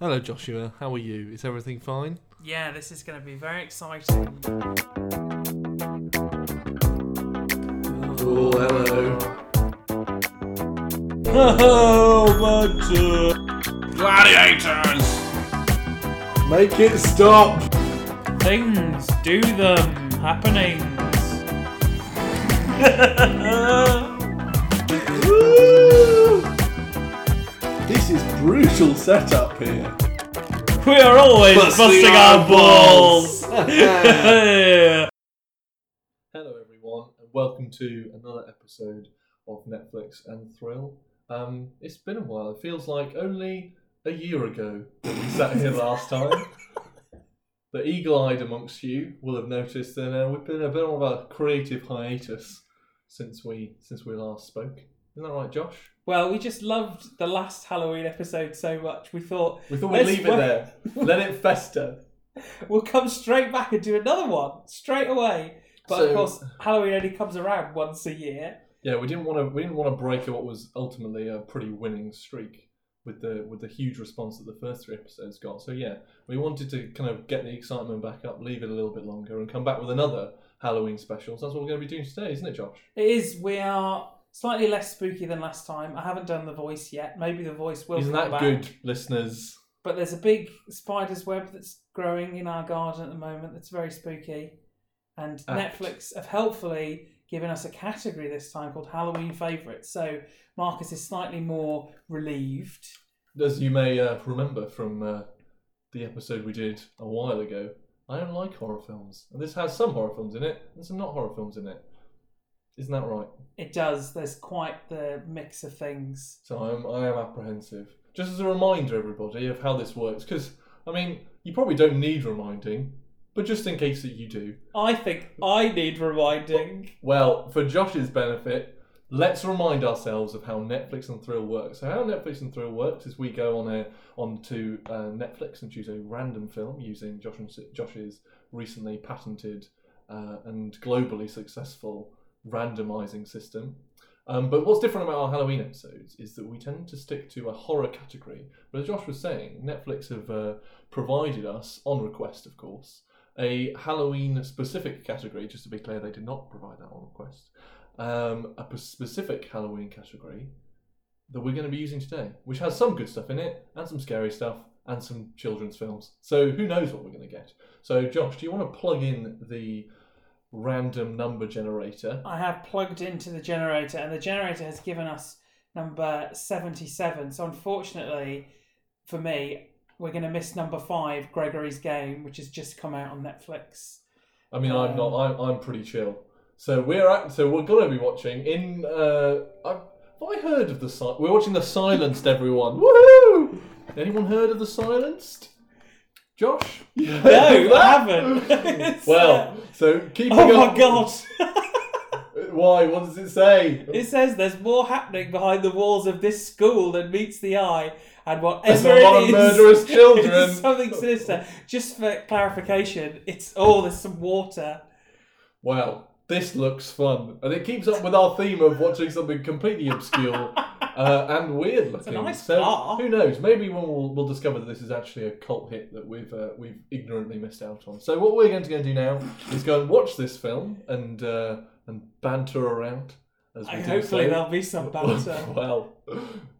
Hello, Joshua. How are you? Is everything fine? Yeah, this is going to be very exciting. Oh, hello. Oh, Muncher. Gladiators! Make it stop. Things, do them, happenings. Woo! This is brutal setup here. we are always Busting busting, our our balls. Hello, everyone, and welcome to another episode of Netflix and Thrill. Um, it's been a while. It feels like only a year ago that we sat here last time. The eagle-eyed amongst you will have noticed that uh, we've been a bit of a creative hiatus since we since we last spoke. Isn't that right, Josh? Well, we just loved the last Halloween episode so much. We thought We thought we'd leave it there, let it fester. we'll come straight back and do another one straight away. But So- of course, Halloween only comes around once a year. Yeah, we didn't want to. We didn't want to break what was ultimately a pretty winning streak with the with the huge response that the first three episodes got. So yeah, we wanted to kind of get the excitement back up, leave it a little bit longer, and come back with another Halloween special. So that's what we're going to be doing today, isn't it, Josh? It is. We are slightly less spooky than last time. I haven't done the voice yet. Maybe the voice will. Isn't come that back. good, listeners? But there's a big spider's web that's growing in our garden at the moment. That's very spooky. And Apt. Netflix have helpfully given us a category this time called Halloween favourites. So Marcus is slightly more relieved. As you may uh, remember from uh, the episode we did a while ago, I don't like horror films, and this has some horror films in it and some not horror films in it. Isn't that right? It does. There's quite the mix of things. So I'm, I am apprehensive. Just as a reminder, everybody, of how this works, because I mean, you probably don't need reminding, but just in case that you do. I think I need reminding. Well, for Josh's benefit, let's remind ourselves of how Netflix and Thrill works. So how Netflix and Thrill works is we go on a onto uh, Netflix and choose a random film using Josh and, Josh's recently patented uh, and globally successful randomizing system. Um, but what's different about our Halloween episodes is that we tend to stick to a horror category. But as Josh was saying, Netflix have uh, provided us, on request of course, a Halloween specific category. Just to be clear, they did not provide that on request. Um, a specific Halloween category that we're going to be using today, which has some good stuff in it and some scary stuff and some children's films. So who knows what we're going to get? So Josh, do you want to plug in the random number generator? I have plugged into the generator, and the generator has given us number 77. So, unfortunately, for me, we're going to miss number five, Gregory's Game, which has just come out on Netflix. I mean, I'm not. I'm, I'm pretty chill. So we're at. So we're gonna be watching in. Uh, I, have I heard of the? Si- we're watching the Silenced. Everyone, woohoo! Anyone heard of the Silenced? Josh? No, I haven't. Well, uh, so keeping oh up. my god! Why? What does it say? It says there's more happening behind the walls of this school than meets the eye, and There's whatever a lot it of murderous children. it's something sinister. Just for clarification, it's oh, there's some water. Well, this looks fun, and it keeps up with our theme of watching something completely obscure uh, and weird looking. nice so car. who knows? Maybe when we'll, we'll discover that this is actually a cult hit that we've uh, we've ignorantly missed out on. So what we're going to go and do now is go and watch this film and uh, and banter around. As we I, do hopefully so. there'll be some banter. well,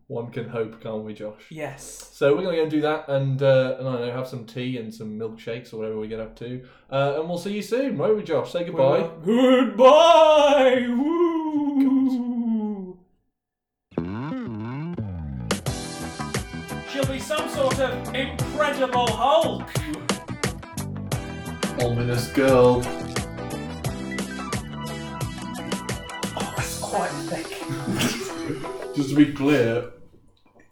one can hope, can't we, Josh? yes. So we're going to go and do that, and uh, and I don't know, have some tea and some milkshakes or whatever we get up to, uh, and we'll see you soon, won't we, Josh? Say goodbye. Well, goodbye. Woo. Some sort of incredible Hulk. Ominous girl. Oh, that's quite thick. Just to be clear,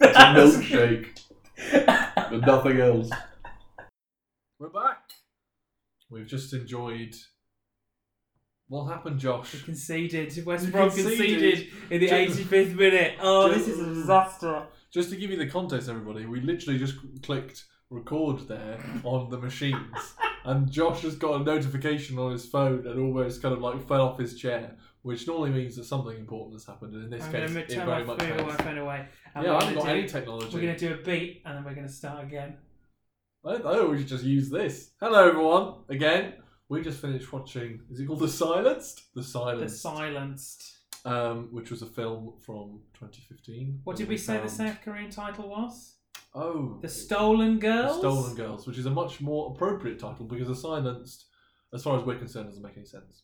it's a milkshake, but nothing else. We're back. We've just enjoyed. What happened, Josh? We conceded. West We Brom conceded. conceded in the Just- 85th minute. Oh, Just- this is a disaster. Just to give you the context, everybody, we literally just clicked record there on the machines, and Josh has got a notification on his phone and almost kind of like fell off his chair, which normally means that something important has happened. And in this I'm case, going it turn very my much phone has. phone away. And Yeah, I we're haven't got gonna any do- technology. We're going to do a beat and then we're going to start again. I I thought we should just use this. Hello, everyone. Again, we just finished watching. Is it called The Silenced? The Silenced. The silenced. Um, which was a film from 2015. What did we say the found- South Korean title was? Oh, The Stolen The Girls? Stolen Girls, which is a much more appropriate title because The Silenced, as far as we're concerned, doesn't make any sense.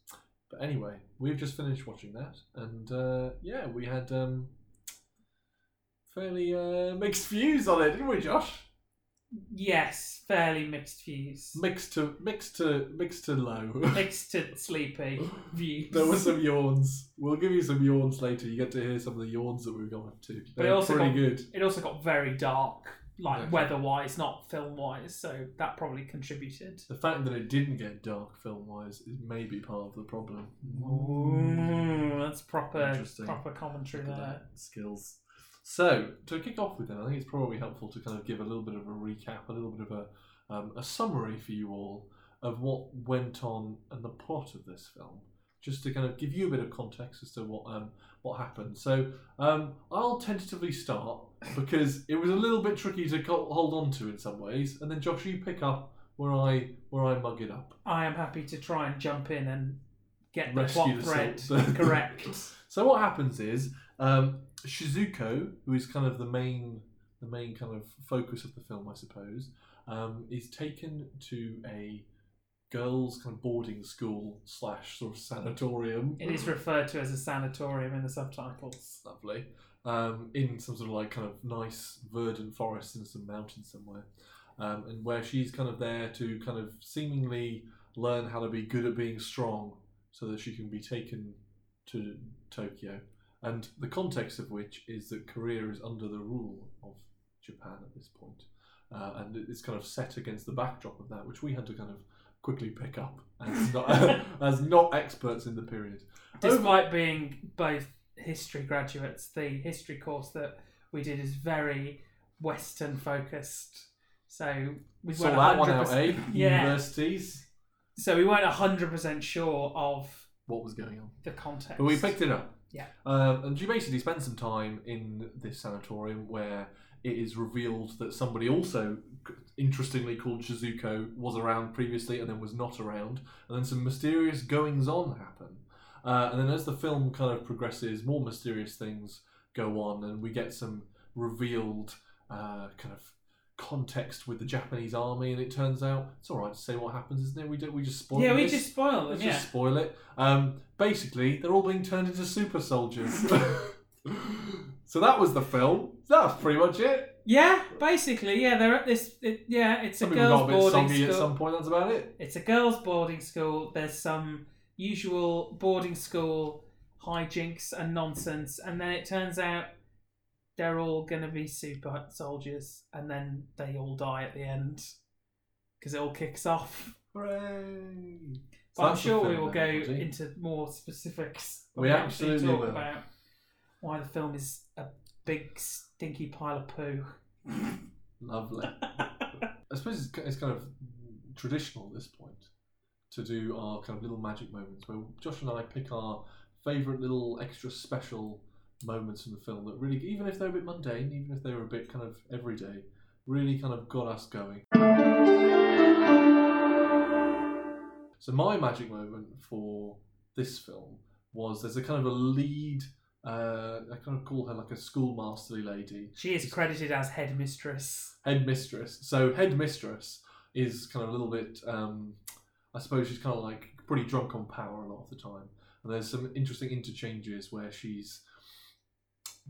But anyway, we've just finished watching that, and uh, yeah, we had um, fairly uh, mixed views on it, didn't we, Josh? Yes, fairly mixed views. Mixed to mixed to mixed to low. mixed to sleepy views. there were some yawns. We'll give you some yawns later. You get to hear some of the yawns that we've gone up to. But it They're also pretty got- good. It also got very dark, like Yeah. weather-wise, not film-wise. So that probably contributed. The fact that it didn't get dark film wise is maybe part of the problem. Ooh, that's proper, Interesting. proper commentary there. that, skills. So to kick off with, then, I think it's probably helpful to kind of give a little bit of a recap, a little bit of a um, a summary for you all of what went on and the plot of this film, just to kind of give you a bit of context as to what um, what happened. So um, I'll tentatively start because it was a little bit tricky to co- hold on to in some ways, and then Josh, you pick up where I where I mug it up. I am happy to try and jump in and get the Rescue plot thread correct. So what happens is um, Shizuko, who is kind of the main the main kind of focus of the film, I suppose, um, is taken to a girls' kind of boarding school slash sort of sanatorium. It is referred to as a sanatorium in the subtitles. lovely um, in some sort of like kind of nice verdant forest in some mountains somewhere, um, and where she's kind of there to kind of seemingly learn how to be good at being strong, so that she can be taken to Tokyo. And the context of which is that Korea is under the rule of Japan at this point. Uh, and it's kind of set against the backdrop of that, which we had to kind of quickly pick up as not, as not experts in the period. Despite being both history graduates, the history course that we did is very Western focused. So we weren't that one out, 100% eh? Yeah. Universities. So we weren't hundred percent sure of What was going on? the context. But we picked it up. Yeah. Um, and she basically spent some time in this sanatorium where it is revealed that somebody also, interestingly called Shizuko, was around previously and then was not around. And then some mysterious goings on happen. Uh, and then as the film kind of progresses, more mysterious things go on, and we get some revealed uh, kind of context with the Japanese army. And it turns out it's all right to say what happens, isn't it? We don't. We just spoil. yeah, we this. just them. Let's Yeah. just spoil it. Um, basically, they're all being turned into super soldiers. so that was the film. That's pretty much it. Yeah, basically, yeah. They're at this. It, yeah, it's a got girls' a bit boarding school. at some point. That's about it. It's a girls' boarding school. There's some usual boarding school hijinks and nonsense, and then it turns out they're all going to be super soldiers, and then they all die at the end because it all kicks off. Hooray! But So I'm sure we will go everybody. into more specifics. when We actually absolutely talk will. about why the film is a big stinky pile of poo. Lovely. I suppose it's, it's kind of traditional at this point to do our kind of little magic moments where Josh and I pick our favourite little extra special moments in the film that really, even if they're a bit mundane, even if they're a bit kind of everyday, really kind of got us going. So my magic moment for this film was there's a kind of a lead. Uh, I kind of call her like a schoolmasterly lady, She is credited as headmistress. headmistress. So headmistress is kind of a little bit. Um, I suppose she's kind of like pretty drunk on power a lot of the time, and there's some interesting interchanges where she's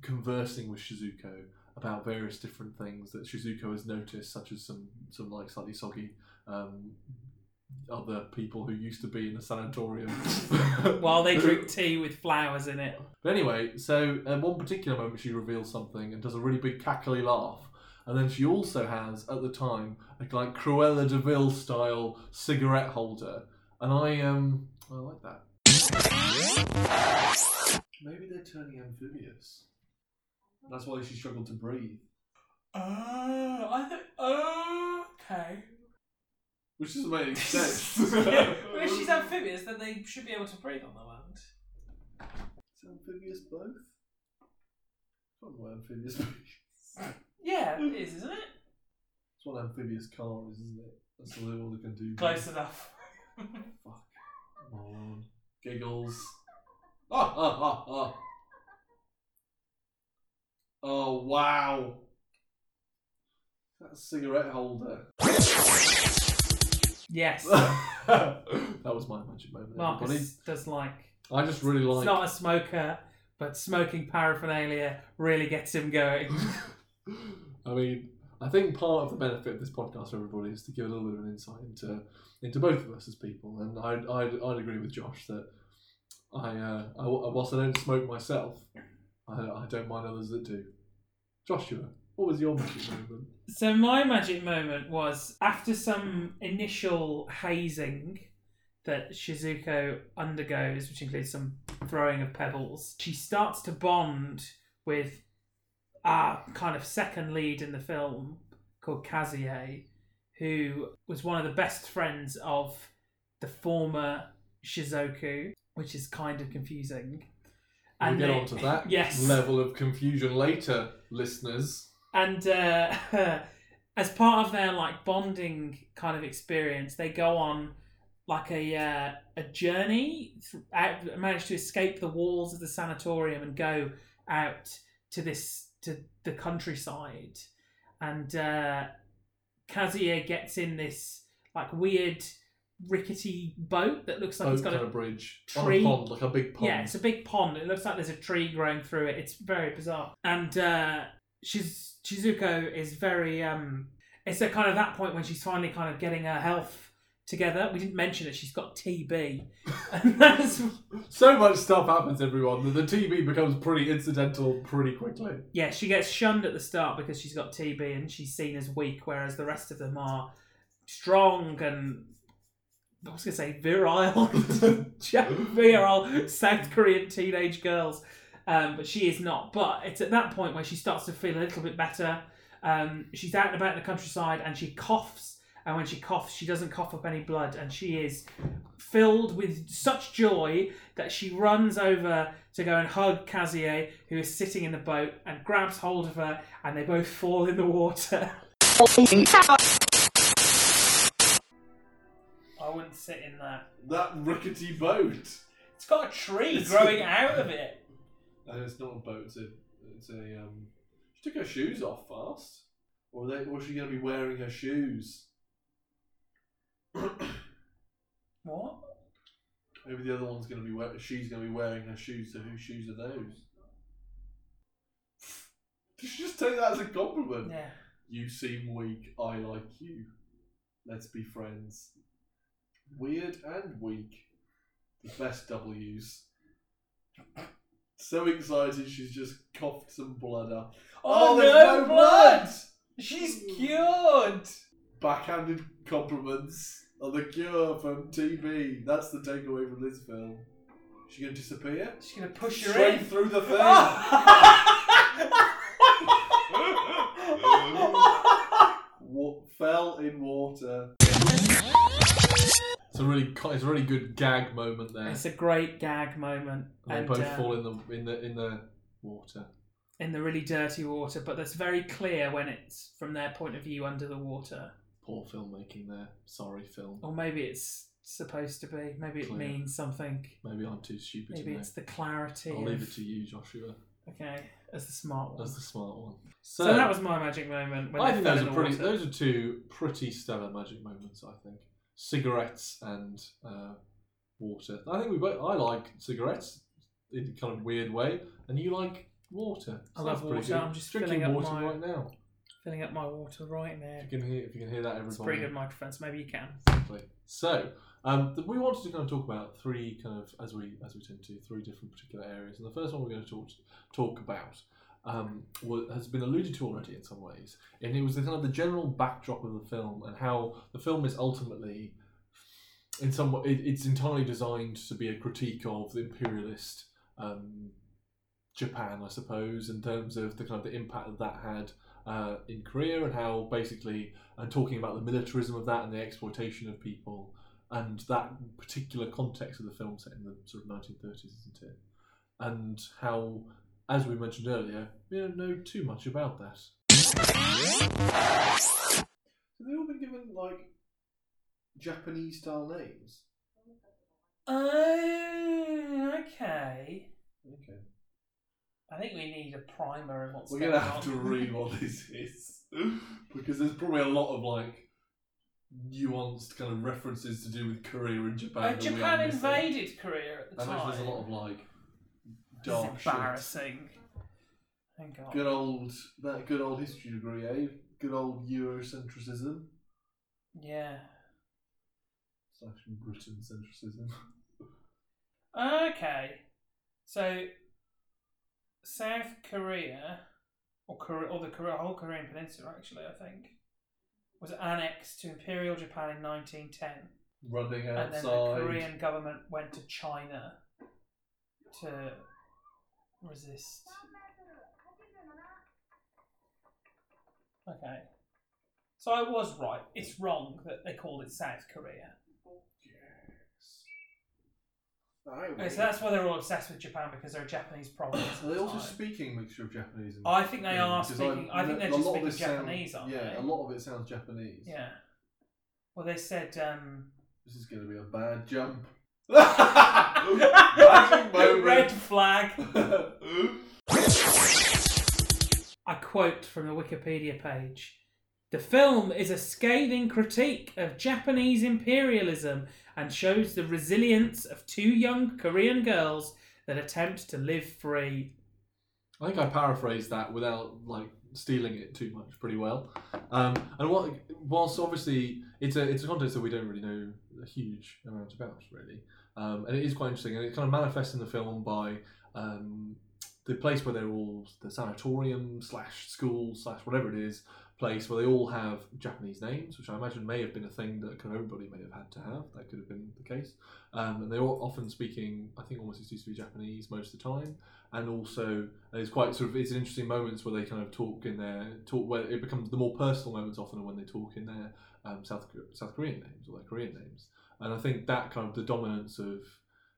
conversing with Shizuko about various different things that Shizuko has noticed, such as some some like slightly soggy. Um, other people who used to be in the sanatorium While they drink tea with flowers in it. but anyway, so at one particular moment she reveals something and does a really big cackly laugh. And then she also has, at the time, a like Cruella de Vil style cigarette holder. And I um I like that. Maybe they're turning amphibious. That's why she struggled to breathe. Oh, I think. Oh, okay. which doesn't make any sense. well, if she's amphibious, then they should be able to breathe on the land. Is amphibious both? Know what amphibious. Yeah, it is, isn't it? It's what amphibious car is, isn't it? That's all they, all they can do. Close enough. Fuck. Moron. Giggles. Ah, ah, ah, ah. Oh, wow. That cigarette holder. yes. that was my magic moment, Marcus everybody. does like. I just really like. He's not a smoker, but smoking paraphernalia really gets him going. I mean, I think part of the benefit of this podcast for everybody is to give a little bit of an insight into into both of us as people, and I'd I'd, I'd agree with Josh that I, uh, I whilst I don't smoke myself, I, I don't mind others that do. Joshua, what was your magic moment? So my magic moment was after some initial hazing that Shizuko undergoes, which includes some throwing of pebbles. She starts to bond with our kind of second lead in the film called Kazue, who was one of the best friends of the former Shizuko, which is kind of confusing. We'll get they- on to that yes. level of confusion later, listeners. and uh, as part of their like bonding kind of experience, they go on like a uh, a journey. Th- out, manage to escape the walls of the sanatorium and go out to this to the countryside, and uh, Kazuya gets in this like weird rickety boat that looks like Boat it's got kind a of bridge tree. on a pond, like a big pond. yeah, it's a big pond. It looks like there's a tree growing through it. It's very bizarre. And uh, Shiz- Shizuko is very. Um, it's at kind of that point when she's finally kind of getting her health together. We didn't mention that she's got TB, and that's So much stuff happens, everyone. that The TB becomes pretty incidental pretty quickly. yeah. She gets shunned at the start because she's got TB and she's seen as weak, whereas the rest of them are strong and. I was gonna say virile, virile South Korean teenage girls. um, but she is not. But it's at that point where she starts to feel a little bit better. Um, she's out and about in the countryside and she coughs. And when she coughs, she doesn't cough up any blood, and she is filled with such joy that she runs over to go and hug Kazue, who is sitting in the boat, and grabs hold of her, and they both fall in the water. wouldn't sit in that. That rickety boat. It's got a tree growing out of it. And it's not a boat. It's a. It's a. Um, she took her shoes off fast. Or they, was she going to be wearing her shoes? What? Maybe the other one's going to be. wear she's going to be wearing her shoes. So whose shoes are those? Did she just take that as a compliment? Yeah. You seem weak. I like you. Let's be friends. Weird and weak. The best W's. So excited she's just coughed some blood up. Oh, oh there's no blood! She's cured! Backhanded compliments on the cure from TB. That's the takeaway from this film. She gonna disappear? She's gonna push her Straight in. through the thing. Wa- fell in water. It's a really, co- it's a really good gag moment there. it's a great gag moment. And they both um, fall in the in the in the water. in the really dirty water, but that's very clear when it's from their point of view under the water. Poor filmmaking there. Sorry, film. Or maybe it's supposed to be. Maybe it Clear. means something. Maybe I'm too stupid Maybe to know. it's the clarity. I'll leave of- it to you, Joshua. Okay, as the smart one. As the smart one. So, that was my magic moment. When I they think fell those in are the pretty. water. Those are two pretty stellar magic moments. I think cigarettes and uh, water. I think we both. I like cigarettes in a kind of weird way, and you like water. I love that's pretty water. good. I'm just drinking filling up water my- right now. filling up my water right now. If you can hear, if you can hear that, everybody. It's a pretty good microphone, so maybe you can. Exactly. So, um, we wanted to kind of talk about three kind of as we as we tend to three different particular areas, and the first one we're going to talk talk about um, has been alluded to already in some ways, and it was the kind of the general backdrop of the film and how the film is ultimately, in some way, it, it's entirely designed to be a critique of the imperialist. Um, Japan, I suppose, in terms of the kind of the impact that that had uh, in Korea and how basically and talking about the militarism of that and the exploitation of people and that particular context of the film set in the sort of 1930s, isn't it? And how, as we mentioned earlier, we don't know too much about that. Have they all been given like Japanese style names? Oh, okay. Okay. I think we need a primer of what's We're going gonna on. have to read what this is because there's probably a lot of like nuanced kind of references to do with Korea and Japan. Uh, that we are Japan missing. invaded Korea at the I time. imagine there's a lot of like This dark is shit. embarrassing. Thank God. Good old that good old history degree, eh? Good old Eurocentrism Yeah. slash Britain centricism. Okay. So, South Korea, or Korea, or the Korea, whole Korean Peninsula, actually, I think, was annexed to Imperial Japan in 1910, Running outside. and then the. Korean government went to China to resist. Okay. So I was right. It's wrong that they called it South Korea. Okay, so that's why they're all obsessed with Japan because they're a Japanese province. Are they the also time. speaking mixture of Japanese and I think they are 'Cause speaking. I think they're a just lot of speaking it sound- Japanese, aren't yeah, they? a lot of it sounds Japanese. Yeah. Well, they said. Um, This is going to be a bad jump. Red flag. I quote from the Wikipedia page. The film is a scathing critique of Japanese imperialism and shows the resilience of two young Korean girls that attempt to live free. I think I paraphrased that without like stealing it too much, pretty well. Um, and what, whilst obviously it's a it's a context that we don't really know a huge amount about, really, um, and it is quite interesting, and it kind of manifests in the film by um, the place where they're all the sanatorium slash school slash whatever it is place where they all have Japanese names, which I imagine may have been a thing that kind of everybody may have had to have. That could have been the case, um, and they're all often speaking, I think, almost exclusively Japanese most of the time and also it's quite sort of it's interesting moments where they kind of talk in their talk where it becomes the more personal moments often are when they talk in their um, South South Korean names or their Korean names, and I think that kind of the dominance of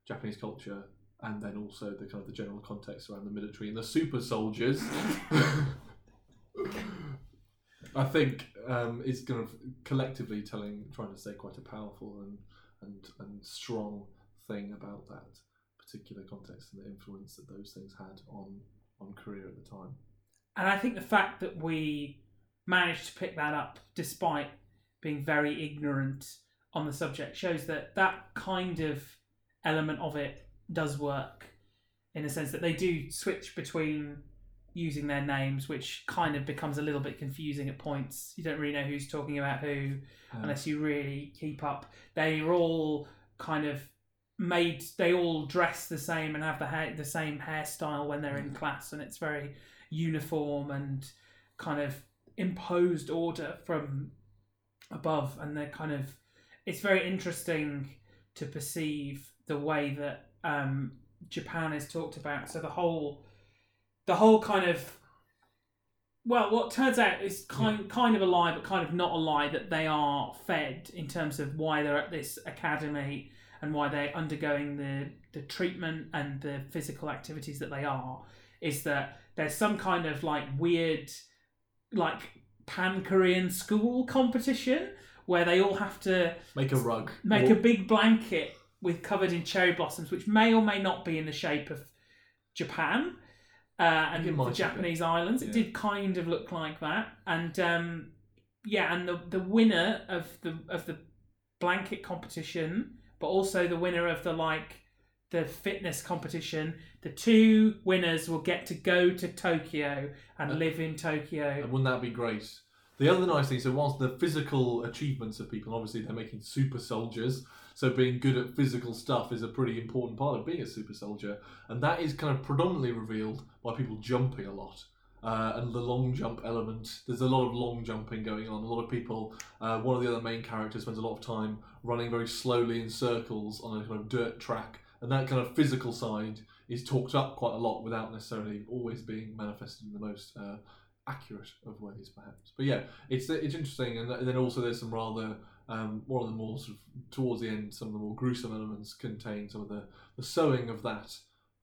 Japanese culture and then also the kind of the general context around the military and the super soldiers. I think um, is kind of collectively telling, trying to say quite a powerful and and and strong thing about that particular context and the influence that those things had on on Korea at the time. And I think the fact that we managed to pick that up despite being very ignorant on the subject shows that that kind of element of it does work in the sense that they do switch between using their names, which kind of becomes a little bit confusing at points. You don't really know who's talking about who Um, unless you really keep up. They're all kind of made. They all dress the same and have the hair, the same hairstyle when they're in class, and it's very uniform and kind of imposed order from above. And they're kind of. It's very interesting to perceive the way that um, Japan is talked about. So the whole, the whole kind of well, what turns out is kind kind of a lie, but kind of not a lie that they are fed in terms of why they're at this academy and why they're undergoing the the treatment and the physical activities that they are. Is that there's some kind of like weird, like pan Korean school competition where they all have to make a rug. make a big blanket with covered in cherry blossoms, which may or may not be in the shape of Japan uh, and the Japanese islands. It Yeah. did kind of look like that, and um, yeah, and the the winner of the of the blanket competition, but also the winner of the like the fitness competition. The two winners will get to go to Tokyo and Uh, live in Tokyo. And wouldn't that be great? The other nice thing, so whilst the physical achievements of people, obviously they're making super soldiers, so being good at physical stuff is a pretty important part of being a super soldier, and that is kind of predominantly revealed by people jumping a lot. Uh, and the long jump element, there's a lot of long jumping going on. A lot of people, uh, one of the other main characters spends a lot of time running very slowly in circles on a kind of dirt track, and that kind of physical side is talked up quite a lot without necessarily always being manifested in the most uh, accurate of ways, perhaps. But yeah, it's it's interesting, and, and then also there's some rather um, one of the more sort of towards the end, some of the more gruesome elements contain some of the the sewing of that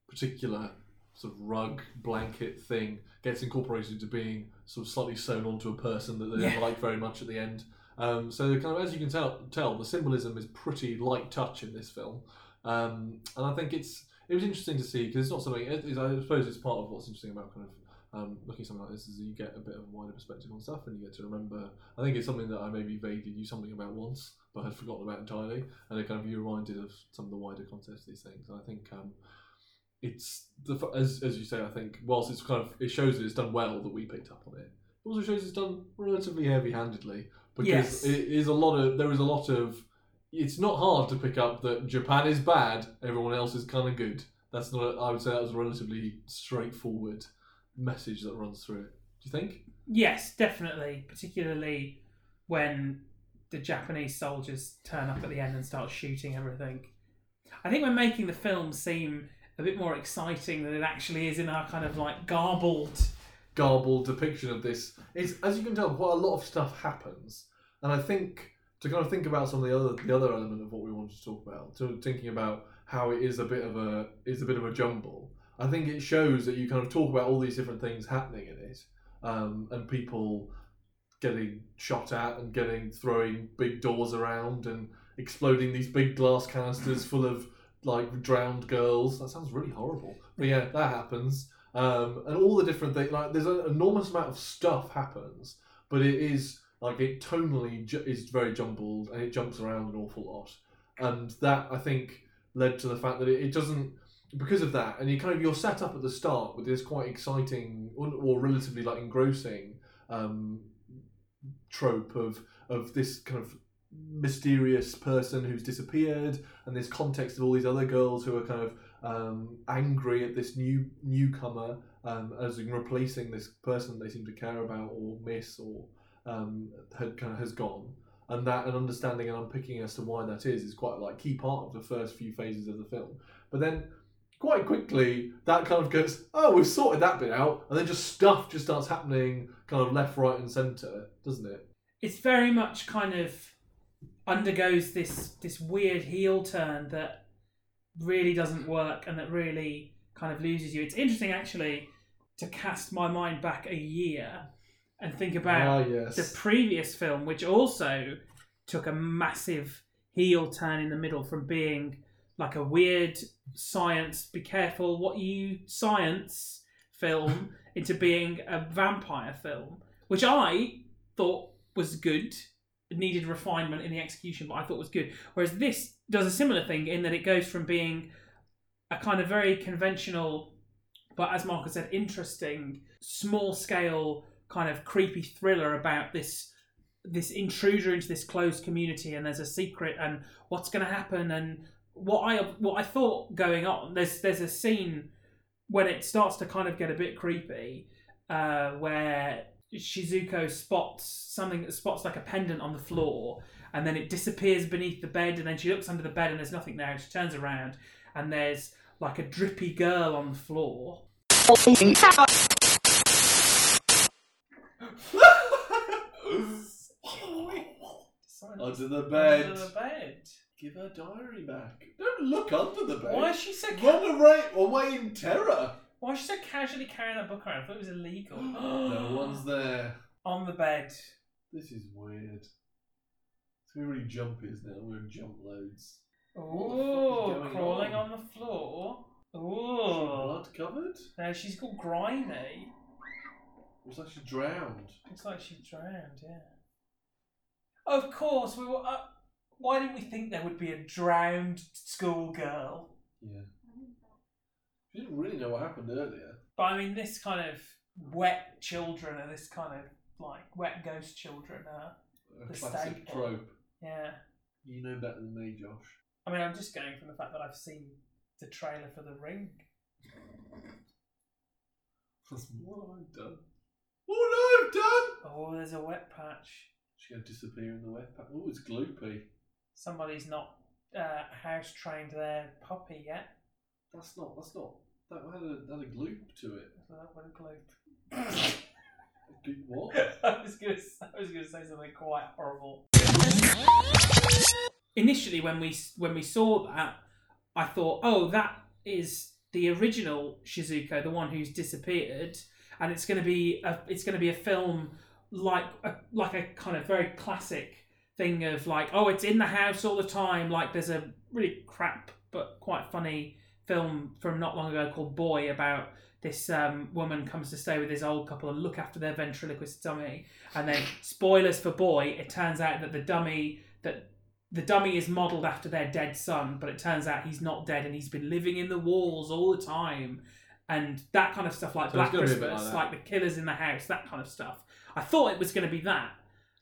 particular sort of rug blanket thing gets incorporated into being sort of slightly sewn onto a person that they Yeah. don't like very much at the end. Um, so kind of as you can tell, tell the symbolism is pretty light touch in this film, um, and I think it's it was interesting to see because it's not something. It, it's- I suppose it's part of what's interesting about kind of um, looking at something like this is you get a bit of a wider perspective on stuff and you get to remember. I think it's something that I maybe vaguely knew something about once, but had forgotten about entirely, and it kind of you reminded of some of the wider context of these things. And I think um, it's the as as you say. I think whilst it's kind of it shows that it's done well that we picked up on it. It also shows it's done relatively heavy-handedly because Yes. it is a lot of there is a lot of. It's not hard to pick up that Japan is bad, everyone else is kind of good. That's not. A, I would say that was relatively straightforward message that runs through it. Do you think? Yes, definitely. Particularly when the Japanese soldiers turn up at the end and start shooting everything. I think we're making the film seem a bit more exciting than it actually is in our kind of like garbled. garbled depiction of this is as you can tell quite a lot of stuff happens and i think to kind of think about some of the other the other element of what we wanted to talk about to thinking about how it is a bit of a is a bit of a jumble i think it shows that you kind of talk about all these different things happening in it um, and people getting shot at and getting throwing big doors around and exploding these big glass canisters full of like drowned girls. That sounds really horrible. But yeah that happens. Um, and all the different things. Like there's an enormous amount of stuff happens, but it is like it tonally ju- is very jumbled and it jumps around an awful lot, and that I think led to the fact that it, it doesn't because of that, and you kind of you're set up at the start with this quite exciting or, relatively like engrossing um, trope of of this kind of mysterious person who's disappeared and this context of all these other girls who are kind of um, angry at this new newcomer um, as in replacing this person they seem to care about or miss or um, had kind of has gone. And that and understanding and unpicking as to why that is is quite like key part of the first few phases of the film. But then quite quickly that kind of goes oh we've sorted that bit out and then just stuff just starts happening kind of left right and center doesn't it It's very much kind of undergoes this this weird heel turn that really doesn't work and that really kind of loses you. It's interesting actually to cast my mind back a year and think about ah yes the previous film, which also took a massive heel turn in the middle from being like a weird science, be careful what you science film into being a vampire film, which I thought was good. It needed refinement in the execution, but I thought was good. Whereas this does a similar thing in that it goes from being a kind of very conventional, but as Marcus said, interesting, small scale kind of creepy thriller about this this intruder into this closed community and there's a secret and what's going to happen and what I what I thought going on there's there's a scene when it starts to kind of get a bit creepy uh, where Shizuko spots something that spots like a pendant on the floor and then it disappears beneath the bed and then she looks under the bed and there's nothing there and she turns around and there's like a drippy girl on the floor Under the bed. Under the bed. Give her diary back. Don't look under the bed. Why is she so ca- Run away, away in terror. why is she so casually carrying that book around? I thought it was illegal. no one's there. on the bed. This is weird. It's really jumpy, isn't it? We're in jump loads. Ooh, going crawling on? on? the floor. Is she Ooh, blood covered? no, she's got grimy. Looks like she drowned. Looks like she's drowned. Yeah. Of course, we were. Uh, why didn't we think there would be a drowned schoolgirl? Yeah. She didn't really know what happened earlier. But I mean, this kind of wet children are this kind of like wet ghost children are. A The classic staple. trope. Yeah. You know better than me, Josh. I mean, I'm just going from the fact that I've seen the trailer for The Ring. That's what I've done. What I've done! Oh, there's a wet patch. She's gonna disappear in the wet patch. Oh, it's gloopy. Somebody's not uh, house trained their puppy yet. That's not. That's not. That had a had a gloop to it. So that would gloop. What? I was gonna, I was gonna say something quite horrible. Initially, when we when we saw that, I thought, oh, that is the original Shizuko, the one who's disappeared, and it's gonna be a, it's gonna be a film like a, like a kind of very classic thing of like, oh, it's in the house all the time. Like there's a really crap but quite funny film from not long ago called Boy about this um, woman comes to stay with this old couple and look after their ventriloquist dummy. And then, spoilers for Boy, it turns out that the dummy that the dummy is modelled after their dead son, but it turns out he's not dead and he's been living in the walls all the time. And that kind of stuff, like So Black gonna be a bit Christmas, like like, the killers in the house, that kind of stuff. I thought it was going to be that,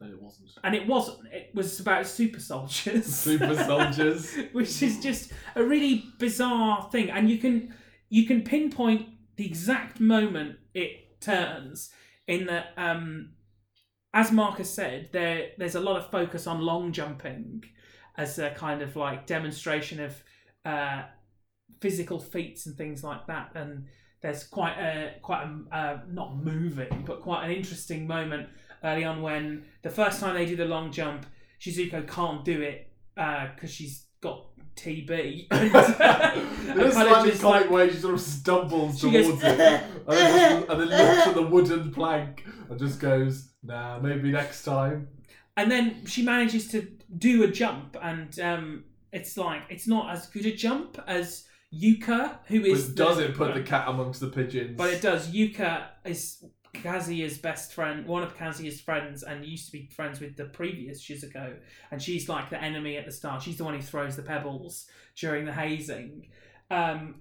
No, it wasn't. and it wasn't. It was about super soldiers. Super soldiers. which is just a really bizarre thing and you can you can pinpoint the exact moment it turns in that um as Marcus said there there's a lot of focus on long jumping as a kind of like demonstration of uh physical feats and things like that and there's quite a quite a uh, not moving but quite an interesting moment early on when the first time they do the long jump Shizuko can't do it because she's got TB. And, and There's kind of slightly comic like- way she sort of stumbles towards goes, it, and then, and then looks at the wooden plank and just goes, "Nah, maybe next time." and then she manages to do a jump, and um, it's like it's not as good a jump as Yuka, who is. But does the- it put the cat amongst the pigeons? But it does. Yuka is Kazuya's best friend, one of Kazuya's friends, and used to be friends with the previous Shizuko. And she's like the enemy at the start. She's the one who throws the pebbles during the hazing. Um,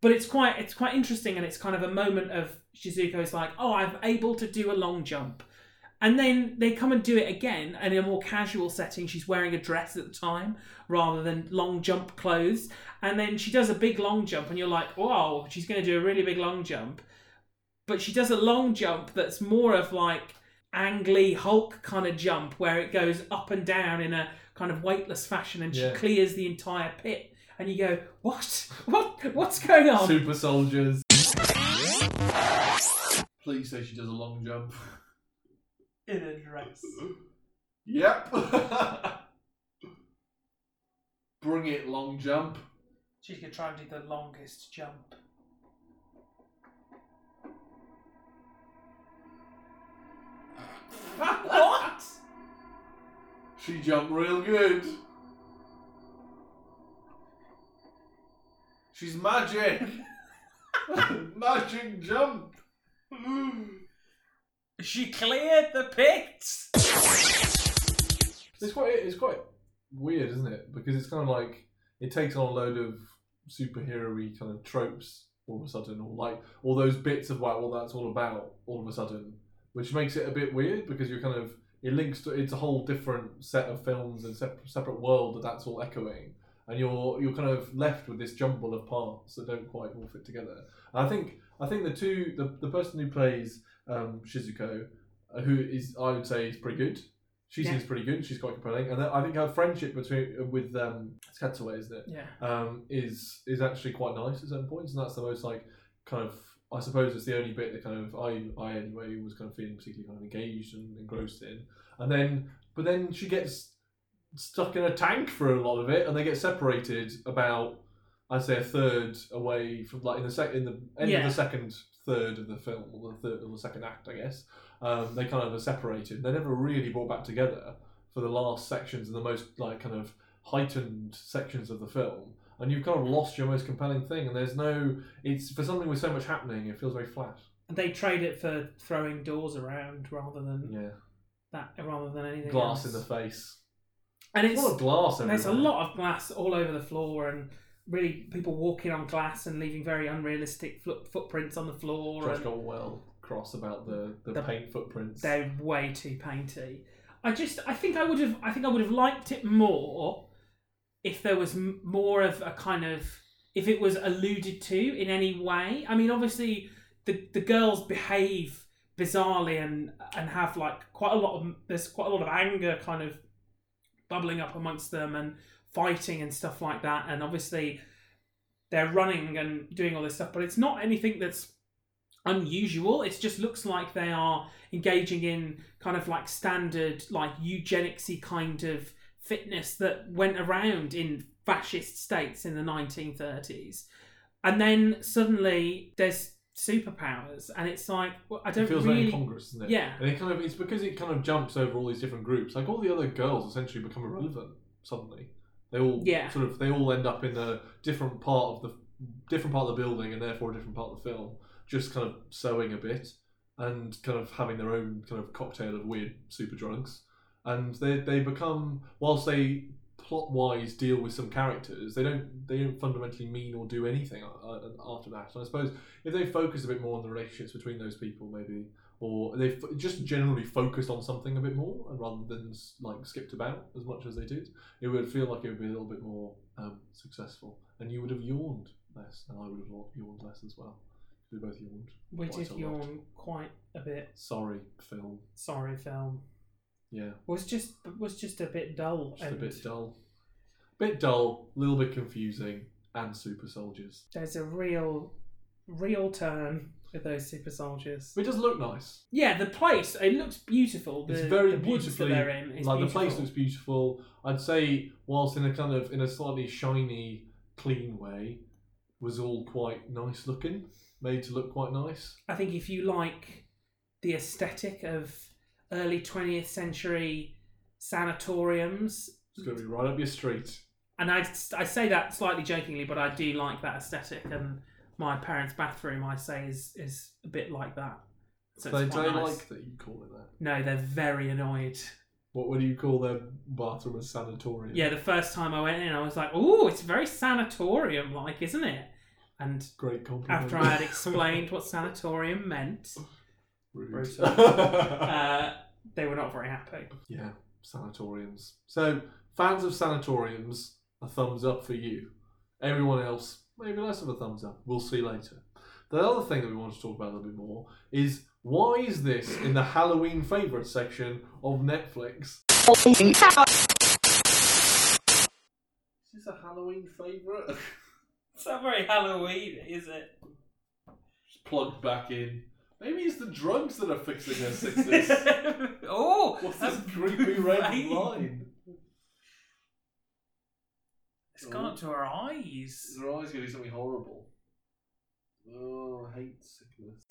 but it's quite it's quite interesting, and it's kind of a moment of Shizuko's like, oh, I'm able to do a long jump. And then they come and do it again, and in a more casual setting, she's wearing a dress at the time rather than long jump clothes. And then she does a big long jump, and you're like, wow, she's going to do a really big long jump. But she does a long jump that's more of like Ang Lee Hulk kind of jump, where it goes up and down in a kind of weightless fashion, and she Yeah. clears the entire pit. And you go, what? What? What's going on? Super soldiers. Please say she does a long jump. In a dress. Yep. Bring it, long jump. She's going to try and do the longest jump. what? She jumped real good. She's magic. magic jump. She cleared the pit. It's quite it's quite weird, isn't it? Because it's kind of like it takes on a load of superhero-y kind of tropes all of a sudden, or like all those bits of like what that's all about all of a sudden, which makes it a bit weird because you're kind of it links to it's a whole different set of films and separate separate world that that's all echoing, and you're you're kind of left with this jumble of parts that don't quite all fit together. And I think I think the two the the person who plays um, Shizuko, uh, who is I would say is pretty good. She Yeah. seems pretty good. She's quite compelling, and then I think her friendship between with um, it's Katsue, isn't it? Yeah. Um, is is actually quite nice at certain points, and that's the most like kind of I suppose it's the only bit that kind of I I anyway was kind of feeling particularly kind of engaged and engrossed in, and then but then she gets stuck in a tank for a lot of it, and they get separated about I'd say a third away from like in the sec in the end Yeah. of the second third of the film or the third or the second act, I guess. Um, they kind of are separated. They're never really brought back together for the last sections and the most like kind of heightened sections of the film. And you've kind of lost your most compelling thing, and there's no. It's for something with so much happening. It feels very flat. And they trade it for throwing doors around rather than Yeah, that, rather than anything glass else. in the face. and It's it's a lot of glass. and there's a lot of glass all over the floor and really people walking on glass and leaving very unrealistic foot, footprints on the floor Josh got well cross about the, the, The- paint footprints. they're way too painty. I just I think I would have I think I would have liked it more if there was m- more of a kind of if it was alluded to in any way. I mean, obviously the the girls behave bizarrely and and have like quite a lot of there's quite a lot of anger kind of bubbling up amongst them and fighting and stuff like that. And obviously they're running and doing all this stuff, but it's not anything that's unusual. It just looks like they are engaging in kind of like standard, like eugenicsy kind of fitness that went around in fascist states in the 1930s. And then suddenly there's superpowers, and it's like well, I don't It feels really. Congress, doesn't it? Yeah. And it kind of it's because it kind of jumps over all these different groups. Like all the other girls essentially become irrelevant suddenly. They all Yeah. sort of they all end up in a different part of the different part of the building and therefore a different part of the film. Just kind of sewing a bit and kind of having their own kind of cocktail of weird super drugs. And they they become whilst they plot wise deal with some characters, they don't they don't fundamentally mean or do anything uh, after that. And I suppose if they focus a bit more on the relationships between those people, maybe, or they f- just generally focused on something a bit more, and rather than like skipped about as much as they did, it would feel like it would be a little bit more um, successful, and you would have yawned less, and I would have yawned- less as well. We both yawned. We did yawn quite a bit. Sorry, film. Sorry, film Yeah, was just was just a bit dull. just a bit dull. Bit dull, a little bit confusing, and super soldiers. There's a real, real turn with those super soldiers. It does look nice. Yeah, the place it looks beautiful. The, it's very the woods that they're in. like the place looks beautiful. I'd say whilst in a kind of in a slightly shiny, clean way, was all quite nice looking, made to look quite nice. I think if you like the aesthetic of early 20th century sanatoriums, It's going to be right up your street. and I, I say that slightly jokingly, but I do like that aesthetic. And my parents' bathroom, I say, is is a bit like that. So they it's they quite nice. like that you call it that. No, they're very annoyed. What would you call their bathroom a sanatorium? Yeah, the first time I went in, I was like, "Oh, it's very sanatorium-like, isn't it?" And Great compliment. after I had explained what sanatorium meant, Rude. Brutal. uh, they were not very happy. yeah, sanatoriums. So, fans of sanatoriums, a thumbs up for you. Everyone else, maybe less of a thumbs up. We'll see later. The other thing that we want to talk about a little bit more is why is this in the Halloween favourite section of Netflix? Is this a Halloween favourite? It's not very Halloween, is it? Just plugged back in. Maybe it's the drugs that are fixing her sickness. oh, What's this creepy red right. line? It's gone up to her eyes. Is her eyes going to do something horrible? Oh, I hate sickness.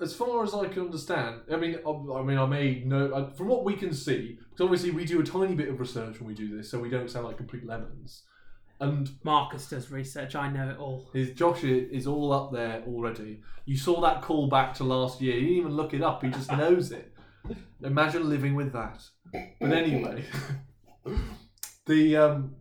As far as I can understand, I mean, I, I mean, I may know I, from what we can see, because obviously we do a tiny bit of research when we do this, so we don't sound like complete lemons. And Marcus does research. I know it all. his Josh is all up there already. You saw that call back to last year. He didn't even look it up. He just knows it. Imagine living with that. But anyway, the um,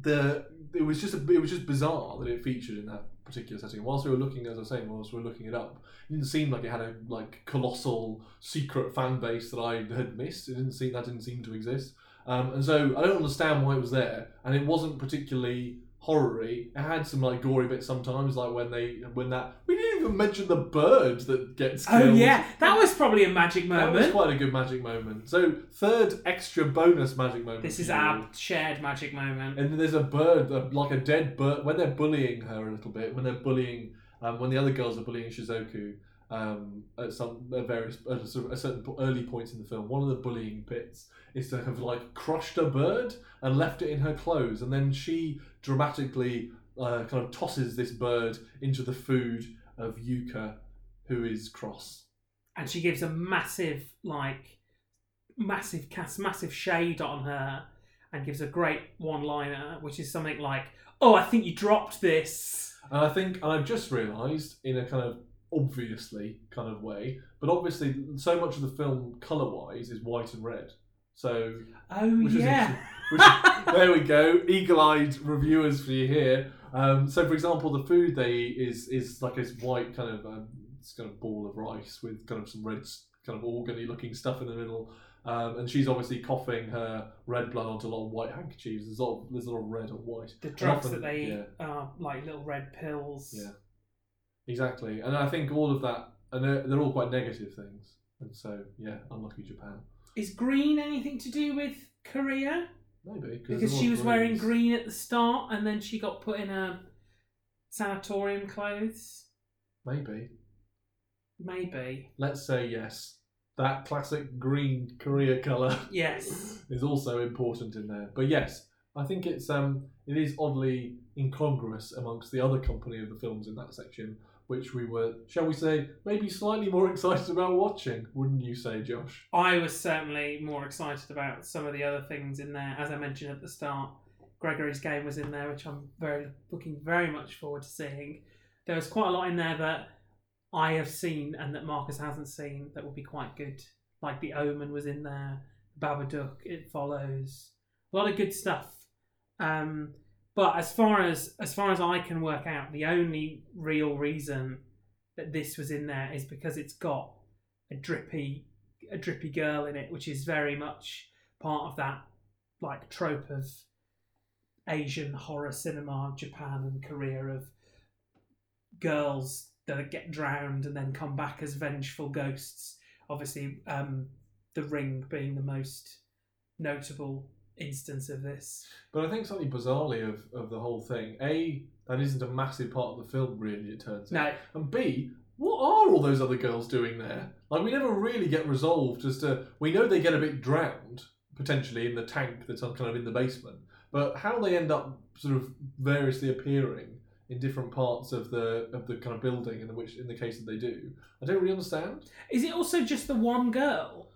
the it was just a, it was just bizarre that it featured in that particular setting. Whilst we were looking, as I was saying, whilst we were looking it up, it didn't seem like it had a like colossal secret fan base that I had missed. It didn't seem that didn't seem to exist. Um, and so I don't understand why it was there, and it wasn't particularly horror-y. It had some like gory bits sometimes, like when they when that we didn't even mention the bird that gets killed. Oh yeah, that was probably a magic moment. That was quite a good magic moment. So third extra bonus magic moment. This is you. our shared magic moment. And then there's a bird, like a dead bird, when they're bullying her a little bit, when they're bullying, um, when the other girls are bullying Shizuko um, at some at various at a, sort of- at certain early points in the film, one of the bullying bits is to have like crushed a bird and left it in her clothes, and then she dramatically uh, kind of tosses this bird into the food of Yuka, who is cross. and she gives a massive like massive cast massive shade on her and gives a great one liner which is something like oh i think you dropped this And I think, and I've just realised in a kind of obviously kind of way, but obviously so much of the film colour wise is white and red. So, oh which is yeah which, there we go, eagle eyed reviewers for you here. Um, so, for example, the food they eat is is like this white kind of um, this kind of ball of rice with kind of some red kind of organy looking stuff in the middle. Um, and she's obviously coughing her red blood onto a lot of white handkerchiefs. There's a lot of, there's a lot of red and white. the drugs often- that they yeah. eat are like little red pills Yeah. Exactly, and I think all of that, and they're, they're all quite negative things, and so yeah, unlucky Japan, is green anything to do with korea maybe because she was wearing green at the start and then she got put in a sanatorium clothes Maybe. Maybe. Let's say yes. That classic green Korea colour Yes. is also important in there. But yes, I think it's um it is oddly incongruous amongst the other company of the films in that section, which we were, shall we say, maybe slightly more excited about watching, wouldn't you say, Josh? I was certainly more excited about some of the other things in there. As I mentioned at the start, Gerald's Game was in there, which I'm very looking very much forward to seeing. There was quite a lot in there that I have seen and that Marcus hasn't seen that will be quite good. Like The Omen was in there, Babadook, It Follows, a lot of good stuff. Um, but as far as as far as I can work out, the only real reason that this was in there is because it's got a drippy a drippy girl in it, which is very much part of that like trope of Asian horror cinema, Japan and Korea of girls that get drowned and then come back as vengeful ghosts. Obviously, um, the Ring being the most notable instance of this. But I think something bizarrely of, of the whole thing, A, that isn't a massive part of the film, really, it turns out. No, And B, what are all those other girls doing there? Like, we never really get resolved as to. We know they get a bit drowned, potentially, in the tank that's kind of in the basement. But how they end up sort of variously appearing in different parts of the of the kind of building, in the which in the case that they do, I don't really understand. is it also just the one girl?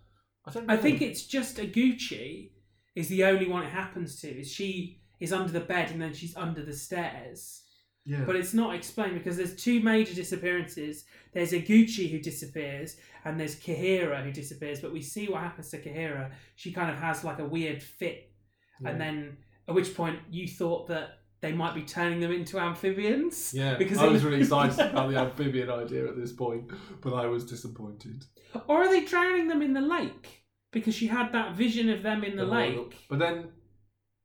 I don't. I think it's just Aguchi is the only one it happens to. Is she is under the bed and then she's under the stairs. Yeah. But it's not explained because there's two major disappearances. There's Iguchi who disappears and there's Kahira who disappears. But we see what happens to Kahira. She kind of has like a weird fit, Yeah. and then at which point you thought that they might be turning them into amphibians. Yeah, because I was was- really excited about the amphibian idea at this point, but I was disappointed. Or are they drowning them in the lake? Because she had that vision of them in the lake. But then,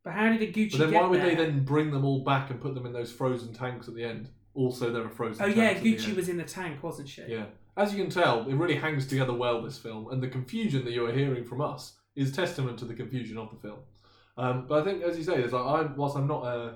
But how did Aguchi but then get why would they there? then bring them all back and put them in those frozen tanks at the end? Also, there are frozen. Oh yeah, at the Gucci end. was in the tank, wasn't she? Yeah, as you can tell, it really hangs together well. This film and the confusion that you are hearing from us is testament to the confusion of the film. Um, but I think, as you say, it's like I, whilst I'm not a,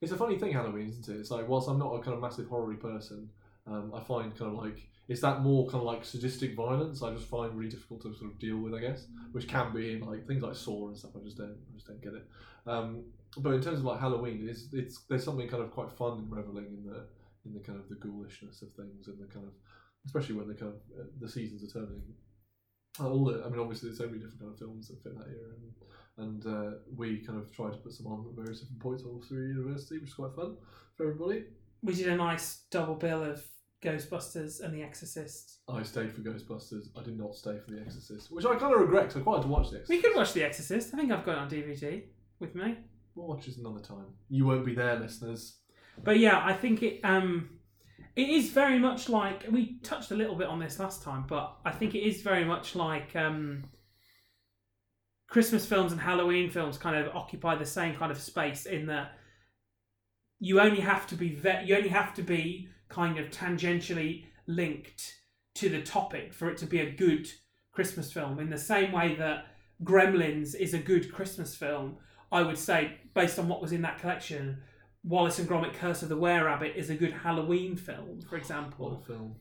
it's a funny thing Halloween, isn't it? It's like whilst I'm not a kind of massive horror person, um, I find kind of like it's that more kind of like sadistic violence. I just find really difficult to sort of deal with, I guess, which can be in like things like Saw and stuff. I just don't, I just don't get it. Um, but in terms of like Halloween, it's it's there's something kind of quite fun and reveling in the in the kind of the ghoulishness of things and the kind of especially when the kind of uh, the seasons are turning. All the, I mean, obviously, there's so many different kind of films that fit that era, and, and uh, we kind of tried to put some on at various different points all through university, which is quite fun for everybody. We did a nice double bill of Ghostbusters and The Exorcist. I stayed for Ghostbusters. I did not stay for The Exorcist, which I kind of regret. 'cause I quite to watch The Exorcist. We could watch The Exorcist. I think I've got it on DVD with me. We'll watch this another time. You won't be there, listeners. But yeah, I think it um it is very much like we touched a little bit on this last time, but I think it is very much like um Christmas films and Halloween films kind of occupy the same kind of space in that you only have to be ve- you only have to be kind of tangentially linked to the topic for it to be a good Christmas film. In the same way that Gremlins is a good Christmas film, I would say based on what was in that collection, Wallace and Gromit: Curse of the Were Rabbit is a good Halloween film, for example film.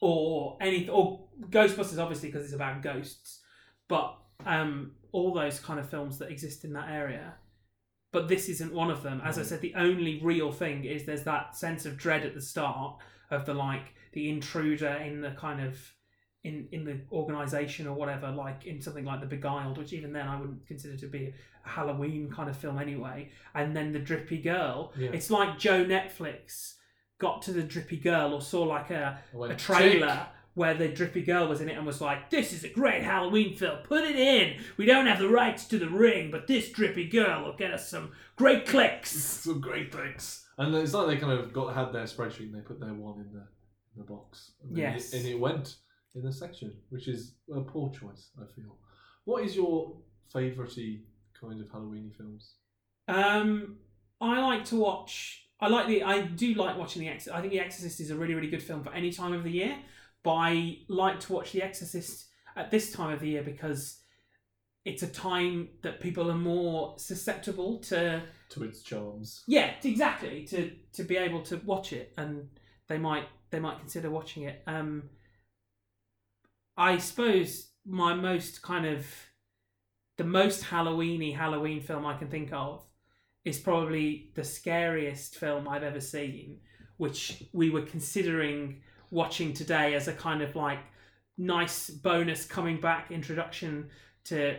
or any or Ghostbusters obviously because it's about ghosts, but um, all those kind of films that exist in that area. But this isn't one of them. As I said, the only real thing is there's that sense of dread at the start of the like the intruder in the kind of in in the organization or whatever, like in something like The Beguiled, which even then I wouldn't consider to be a Halloween kind of film anyway. And then the drippy girl. Yeah. It's like Joe Netflix got to the drippy girl or saw like a went, a trailer "Tick." Where the drippy girl was in it and was like, "This is a great Halloween film. Put it in. We don't have the rights to the ring, but this drippy girl will get us some great clicks." Some great clicks. And it's like they kind of got had their spreadsheet and they put their one in the in the box. And Yes. It, and it went in the section, which is a poor choice, I feel. What is your favourite kind of Halloweeny films? Um, I like to watch. I like the. I do like watching the Exorcist. I think the Exorcist is a really, really good film for any time of the year. But I like to watch the Exorcist at this time of the year because it's a time that people are more susceptible to To its charms. Yeah, exactly. To to be able to watch it, and they might they might consider watching it. Um, I suppose my most kind of the most Halloweeny Halloween film I can think of is probably the scariest film I've ever seen, which we were considering watching today as a kind of like nice bonus coming back introduction to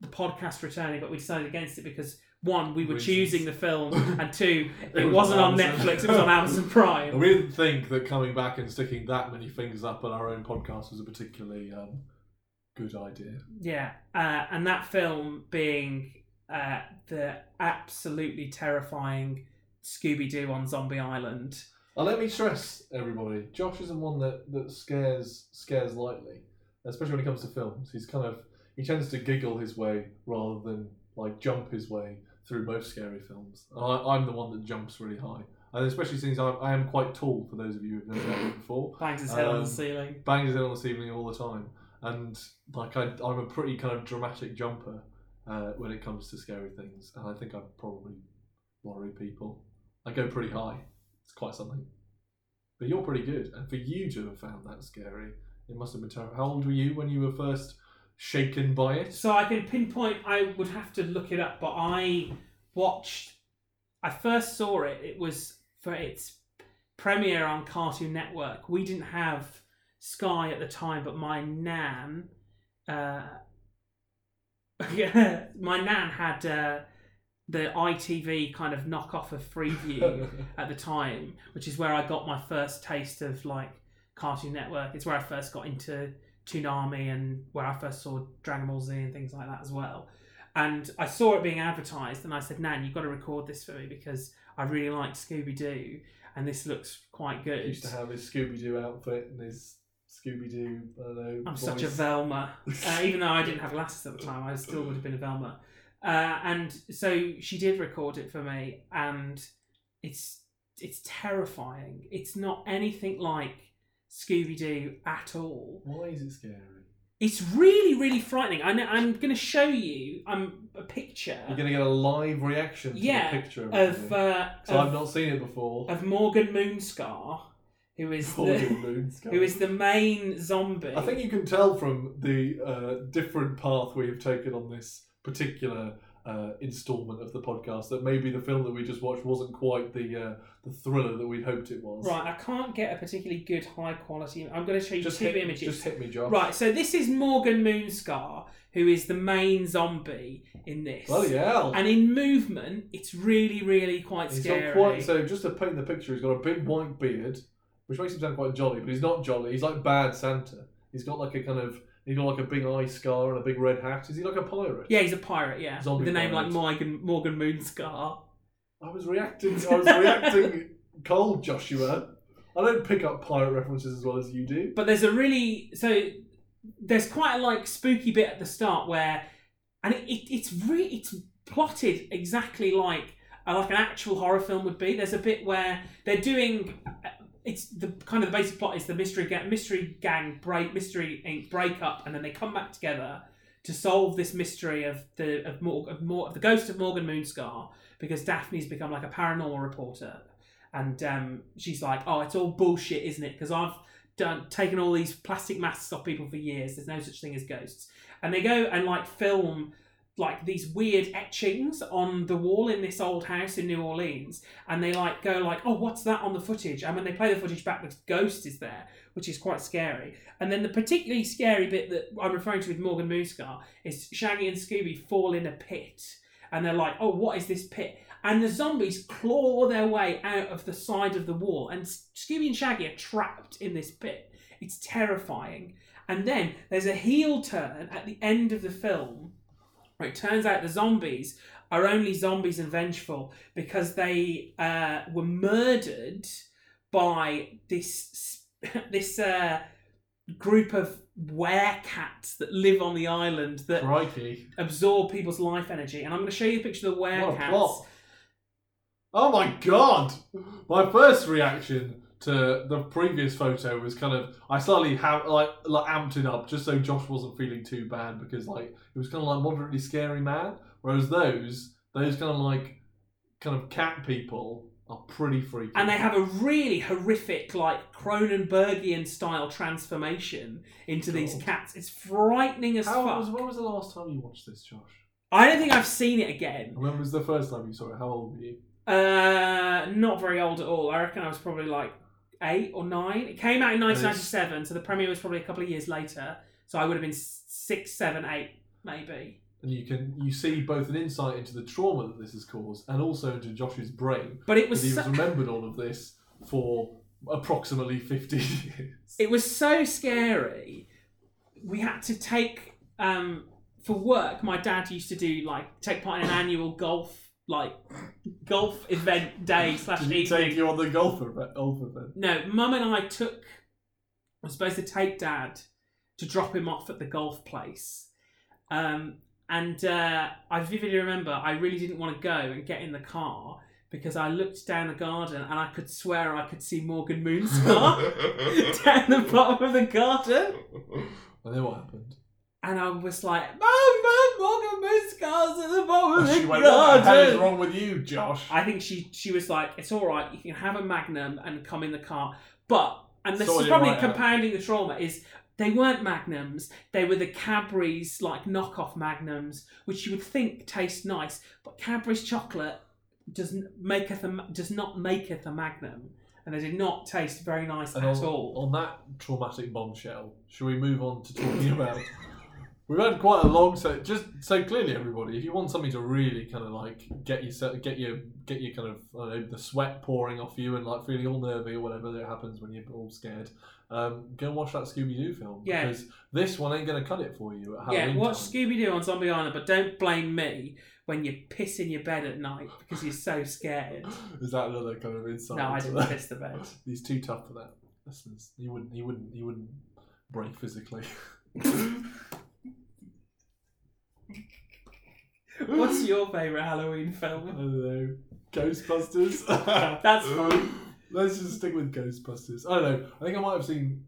the podcast returning, but we decided against it because one, we were Reasons. choosing the film, and two, It it was wasn't on. Netflix, it was on Amazon And Prime. we didn't think that coming back and sticking that many fingers up on our own podcast was a particularly um, good idea. Yeah, uh, and that film being uh, the absolutely terrifying Scooby Doo on Zombie Island. Uh, let me stress, everybody, Josh isn't one that, that scares scares lightly, especially when it comes to films. He's kind of he tends to giggle his way rather than like jump his way through most scary films. And I, I'm the one that jumps really high, and especially since I, I am quite tall. For those of you who've never met me before, Bangs his head on Um, the ceiling. bangs his head on the ceiling all the time, and like I, I'm a pretty kind of dramatic jumper uh, when it comes to scary things, and I think I probably worry people. I go pretty high. It's quite something. But you're pretty good, and for you to have found that scary, it must have been terrible. How old were you when you were first shaken by it? So I can pinpoint. I would have to look it up, but I watched. I first saw it. It was for its premiere on Cartoon Network. We didn't have Sky at the time, but my nan, uh, my nan had uh, the ITV kind of knockoff of Freeview at the time, which is where I got my first taste of like Cartoon Network. It's where I first got into Toonami and where I first saw Dragon Ball Z and things like that as well. And I saw it being advertised, and I said, "Nan, you've got to record this for me because I really like Scooby Doo, and this looks quite He good." used to have his Scooby Doo outfit and his Scooby Doo. I don't know. I'm voice. such a Velma. Uh, even though I didn't have glasses at the time, I still would have been a Velma. Uh, and so she did record it for me, and it's it's terrifying. It's not anything like Scooby Doo at all. Why is it scary? It's really, really frightening. I know, I'm going to show you um, a picture You're going to get a live reaction to Yeah, the picture of, of uh, So I've not seen it before. of Morgan Moonscar, who is the, Morgan Moonscar. who is the main zombie. I think you can tell from the uh, different path we have taken on this particular uh, installment of the podcast that maybe the film that we just watched wasn't quite the uh, the thriller that we'd hoped it was. Right, I can't get a particularly good high quality. I'm going to show you Just two hit, images. just hit me, Josh. Right, so this is Morgan Moonscar, who is the main zombie in this. Bloody hell. And in movement, it's really, really quite He's scary. quite so just to paint the picture, he's got a big white beard, which makes him sound quite jolly, but he's not jolly. He's like bad Santa. He's got like a kind of he's got like a big eye scar and a big red hat. Is he like a pirate? yeah, he's a pirate. Yeah, Zombie with a name pirate. like Morgan Morgan Moonscar. I was reacting. I was reacting cold, Joshua. I don't pick up pirate references as well as you do. But there's a really so there's quite a like spooky bit at the start where, and it, it, it's really it's plotted exactly like uh, like an actual horror film would be. There's a bit where they're doing. It's the kind of the basic plot is the mystery gang, mystery gang break, mystery Inc. break up, and then they come back together to solve this mystery of the of more of more of the ghost of Morgan Moonscar because Daphne's become like a paranormal reporter, and um, she's like, "Oh, it's all bullshit, isn't it? Because I've done taken all these plastic masks off people for years. There's no such thing as ghosts." And they go and like film like these weird etchings on the wall in this old house in New Orleans, and they like go like, "Oh, what's that on the footage?" And when they play the footage back, the ghost is there, which is quite scary. And then the particularly scary bit that I'm referring to with Morgan Moonscar is Shaggy and Scooby fall in a pit, and they're like, "Oh, what is this pit?" And the zombies claw their way out of the side of the wall, and Scooby and Shaggy are trapped in this pit. It's terrifying. And then there's a heel turn at the end of the film it turns out the zombies are only zombies and vengeful because they uh, were murdered by this this uh, group of werecats that live on the island that Crikey! absorb people's life energy. And I'm going to show you a picture of the What a werecats. plot! Oh my god! My first reaction to the previous photo was kind of I slightly ha- like like amped it up just so Josh wasn't feeling too bad because like it was kind of like moderately scary man, whereas those those kind of like kind of cat people are pretty freaky. and they have a really horrific, like Cronenbergian style transformation into these cats. It's frightening as How fuck. was, when was the last time you watched this, Josh? I don't think I've seen it again. When was the first time you saw it? How old were you? Uh, not very old at all. I reckon I was probably like eight or nine. It came out in 1997, so the premiere was probably a couple of years later. So I would have been six, seven, eight, maybe. And you can you see both an insight into the trauma that this has caused, and also into Josh's brain. But it was he so, has remembered all of this for approximately fifty years. it was so scary. We had to take um for work. My dad used to do like take part in an annual golf like golf event day slash Did he evening. take you on the golf event? Golf event? No, Mum and I took. I was supposed to take Dad to drop him off at the golf place, um, and uh, I vividly remember I really didn't want to go and get in the car because I looked down the garden and I could swear I could see Morgan Moonstar down the bottom of the garden, And then what happened? And I was like, "Mum, Mum, Morgan Moonstar's at the bottom of the she went, "What the hell is garden." wrong with you, Josh?" I think she she was like, it's all right, you can have a Magnum and come in the car, but and this Sorted is probably right out. compounding the trauma is they weren't Magnums, they were the Cadbury's like knockoff Magnums, which you would think taste nice, but Cadbury's chocolate doesn't maketh a, does not maketh a Magnum, and they did not taste very nice And at on, all. on that traumatic bombshell, shall we move on to talking about? We've had quite a long so just so clearly, everybody. If you want something to really kind of like get you get you get you kind of I don't know the sweat pouring off you and like feeling all nervy or whatever that happens when you're all scared, um, go and watch that Scooby Doo film. Yeah. Because this one ain't going to cut it for you. At Yeah, Halloween watch. Scooby Doo on Zombie Island, but don't blame me when you piss in your bed at night because you're so scared. Is that another kind of insight? No, I didn't that? piss the bed. He's too tough for that. Listeners, he wouldn't. He wouldn't. He wouldn't break physically. What's your favourite Halloween I film? don't know. Ghostbusters. That's fine. Let's just stick with Ghostbusters. I don't know. I think I might have seen.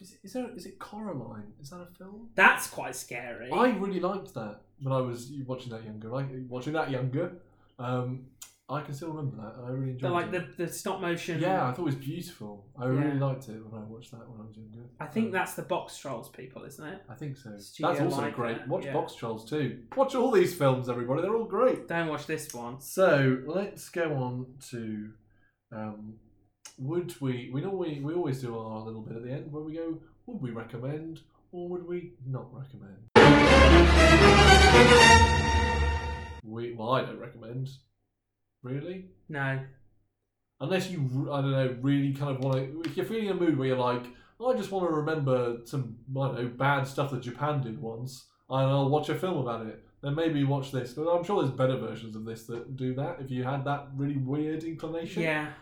Is, it- is there? Is it Coraline? Is that a film? That's quite scary. I really liked that when I was watching that younger. I, watching that younger. Um, I can still remember that. I really enjoyed like it. the, the stop motion. Yeah, I thought it was beautiful. I really liked it when I watched that when I was younger. I think Um, that's the Box Trolls people, isn't it? I think so. Studio That's also like great. that, Watch yeah. Box Trolls too. Watch all these films, everybody. They're all great. Don't watch this one. So let's go on to. Um, would we? We know we we always do our little bit at the end where we go. Would we recommend or would we not recommend? We well, I don't recommend. Really, No. unless you I don't know really kind of want to. If you're feeling a mood where you're like, "Oh, I just want to remember some I don't know bad stuff that Japan did once, and I'll watch a film about it. Then maybe watch this. But I'm sure there's better versions of this that do that. If you had that really weird inclination, Yeah.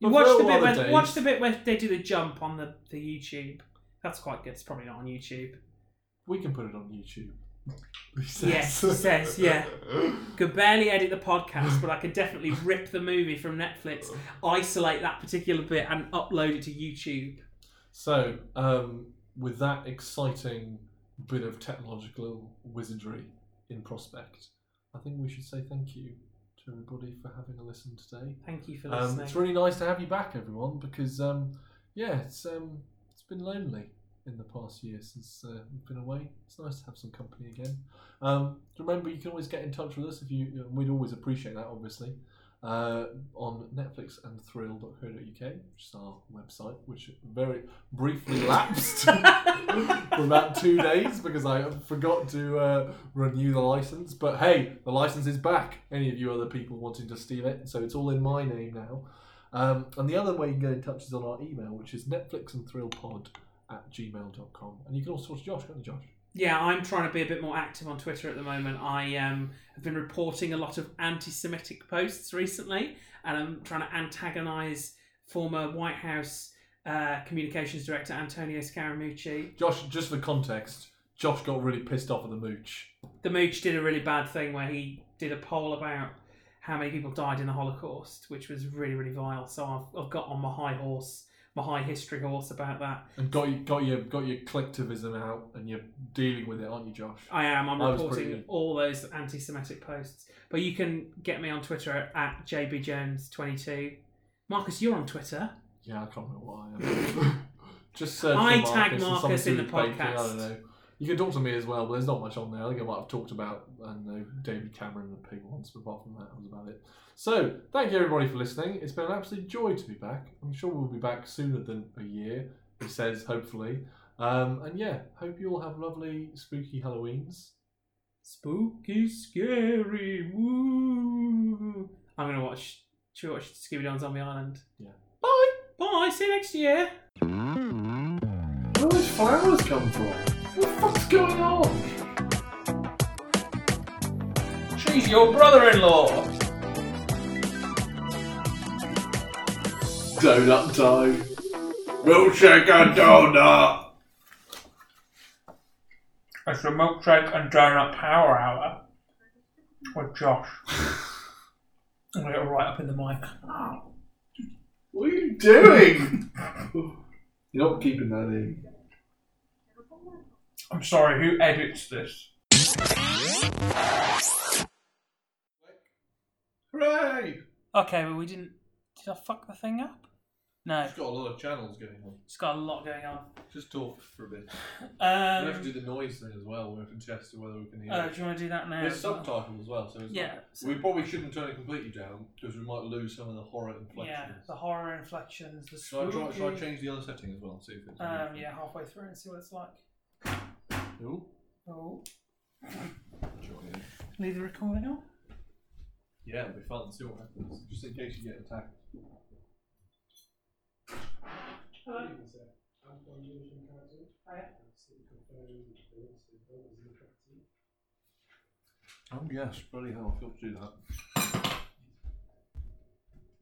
But You watch the bit where days- watch the bit where they do the jump on the, the YouTube. That's quite good. It's probably not on YouTube. we can put it on YouTube. Yes, he says, yeah. Could barely edit the podcast, but I could definitely rip the movie from Netflix, isolate that particular bit, and upload it to YouTube. So, um, with that exciting bit of technological wizardry in prospect, I think we should say thank you to everybody for having a listen today. Thank you for Um, listening. it's really nice to have you back, everyone, because um, yeah, it's um, it's been lonely in the past year since uh, we've been away. It's nice to have some company again. Um, remember, you can always get in touch with us if you. we'd always appreciate that, obviously. Uh, on Netflix and Thrill.co.uk, which is our website, which very briefly lapsed for about two days because I forgot to uh, renew the license. But hey, the license is back. Any of you other people wanting to steal it, so it's all in my name now. Um, and the other way you can get in touch is on our email, which is Netflix and Thrillpod at gmail.com. And you can also talk to Josh, can't you, Josh? Yeah, I'm trying to be a bit more active on Twitter at the moment. I um, have been reporting a lot of anti Semitic posts recently, and I'm trying to antagonise former White House uh, communications director Antonio Scaramucci. Josh, just for context, Josh got really pissed off at the mooch. The Mooch did a really bad thing where he did a poll about how many people died in the Holocaust, which was really, really vile. So I've, I've got on my high horse my high history horse about that. And got your, got your got your collectivism out, and you're dealing with it, aren't you, Josh? I am. I'm I reporting all those anti-Semitic posts. But you can get me on Twitter at jbjones22. Marcus, you're on Twitter. Yeah, I can't remember why. I. Just search I tag Marcus, Marcus in the podcast. baking, I podcast. don't know. You can talk to me as well, but there's not much on there. I think I might have talked about I know David Cameron and the pig once, but apart from that, that was about it. So thank you everybody for listening. It's been an absolute joy to be back. I'm sure we'll be back sooner than a year. He says hopefully. Um, and yeah, hope you all have lovely spooky Halloweens. Spooky, scary, woo. I'm gonna watch. Should we watch Scooby Doo on Zombie Island? Yeah. Bye. Bye. See you next year. Where do those flowers come from? What the fuck's going on? She's your brother-in-law. Donut time. Milkshake and donut. It's the milkshake and donut power hour with Josh. I'm gonna get right up in the mic. What are you doing? You're not keeping that in. I'm sorry, who edits this? Hooray! Okay, well we didn't. Did I fuck the thing up? No, It's got a lot of channels going on. it's got a lot going on. Just talk for a bit. Um, we have to do the noise thing as well. We have to test whether we can hear. uh, it. do you want to do that now? There's as well? subtitles as well, so it's Yeah. not- so- we probably shouldn't turn it completely down because we might lose some of the horror inflections. yeah, the horror inflections, the Shall I, try, shall I spooky. change the other setting as well and see if it's. Um, yeah, halfway through and see what it's like. Ooh. Oh, Join in. leave the recording on. Yeah, it'll be fun. to See what happens. Just in case you get attacked. Hello. Oh yes, bloody hell! I forgot to do that.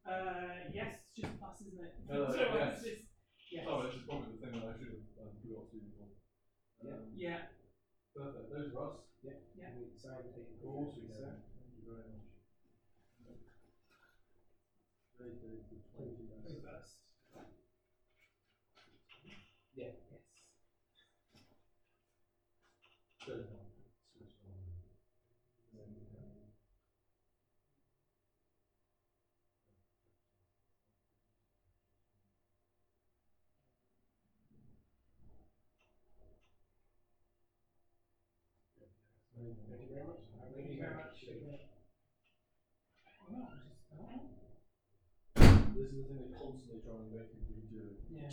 Uh, yes, it's just us, isn't it? No, no, So, yes. it's- yes. Oh, that's just probably the thing that I should have um, forgot to do before. Um, Yeah. Perfect. Those are us. Yeah. Awesome. Yeah. Thank you very much. Very, very good. Thank you. Reversed. Yeah. Yes. Turn it on. Switch it on. Then we can- Thank you very much. Thank you very much. This is the thing they constantly try and make you redo it. Yeah.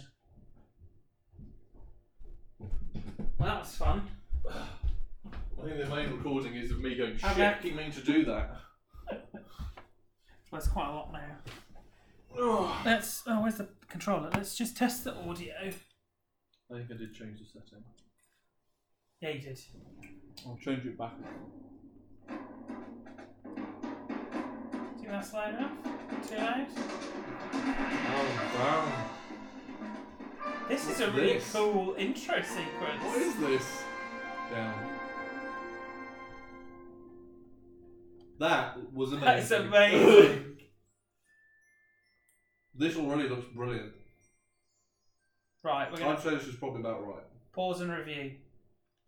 Well, that was fun. I think the main recording is of me going, shit, Okay. keep meaning to do that. Well, it's quite a lot now. Let's. Oh, where's the controller? Let's just test the audio. I think I did change the setting. Yeah, you did. I'll change it back. Do you think that's loud enough? Too loud? Oh, wow. This is a What's really this? cool intro sequence. What is this? Down. That was amazing. That's amazing. this already looks brilliant. right, we're I'd gonna say this is probably about right. pause and review.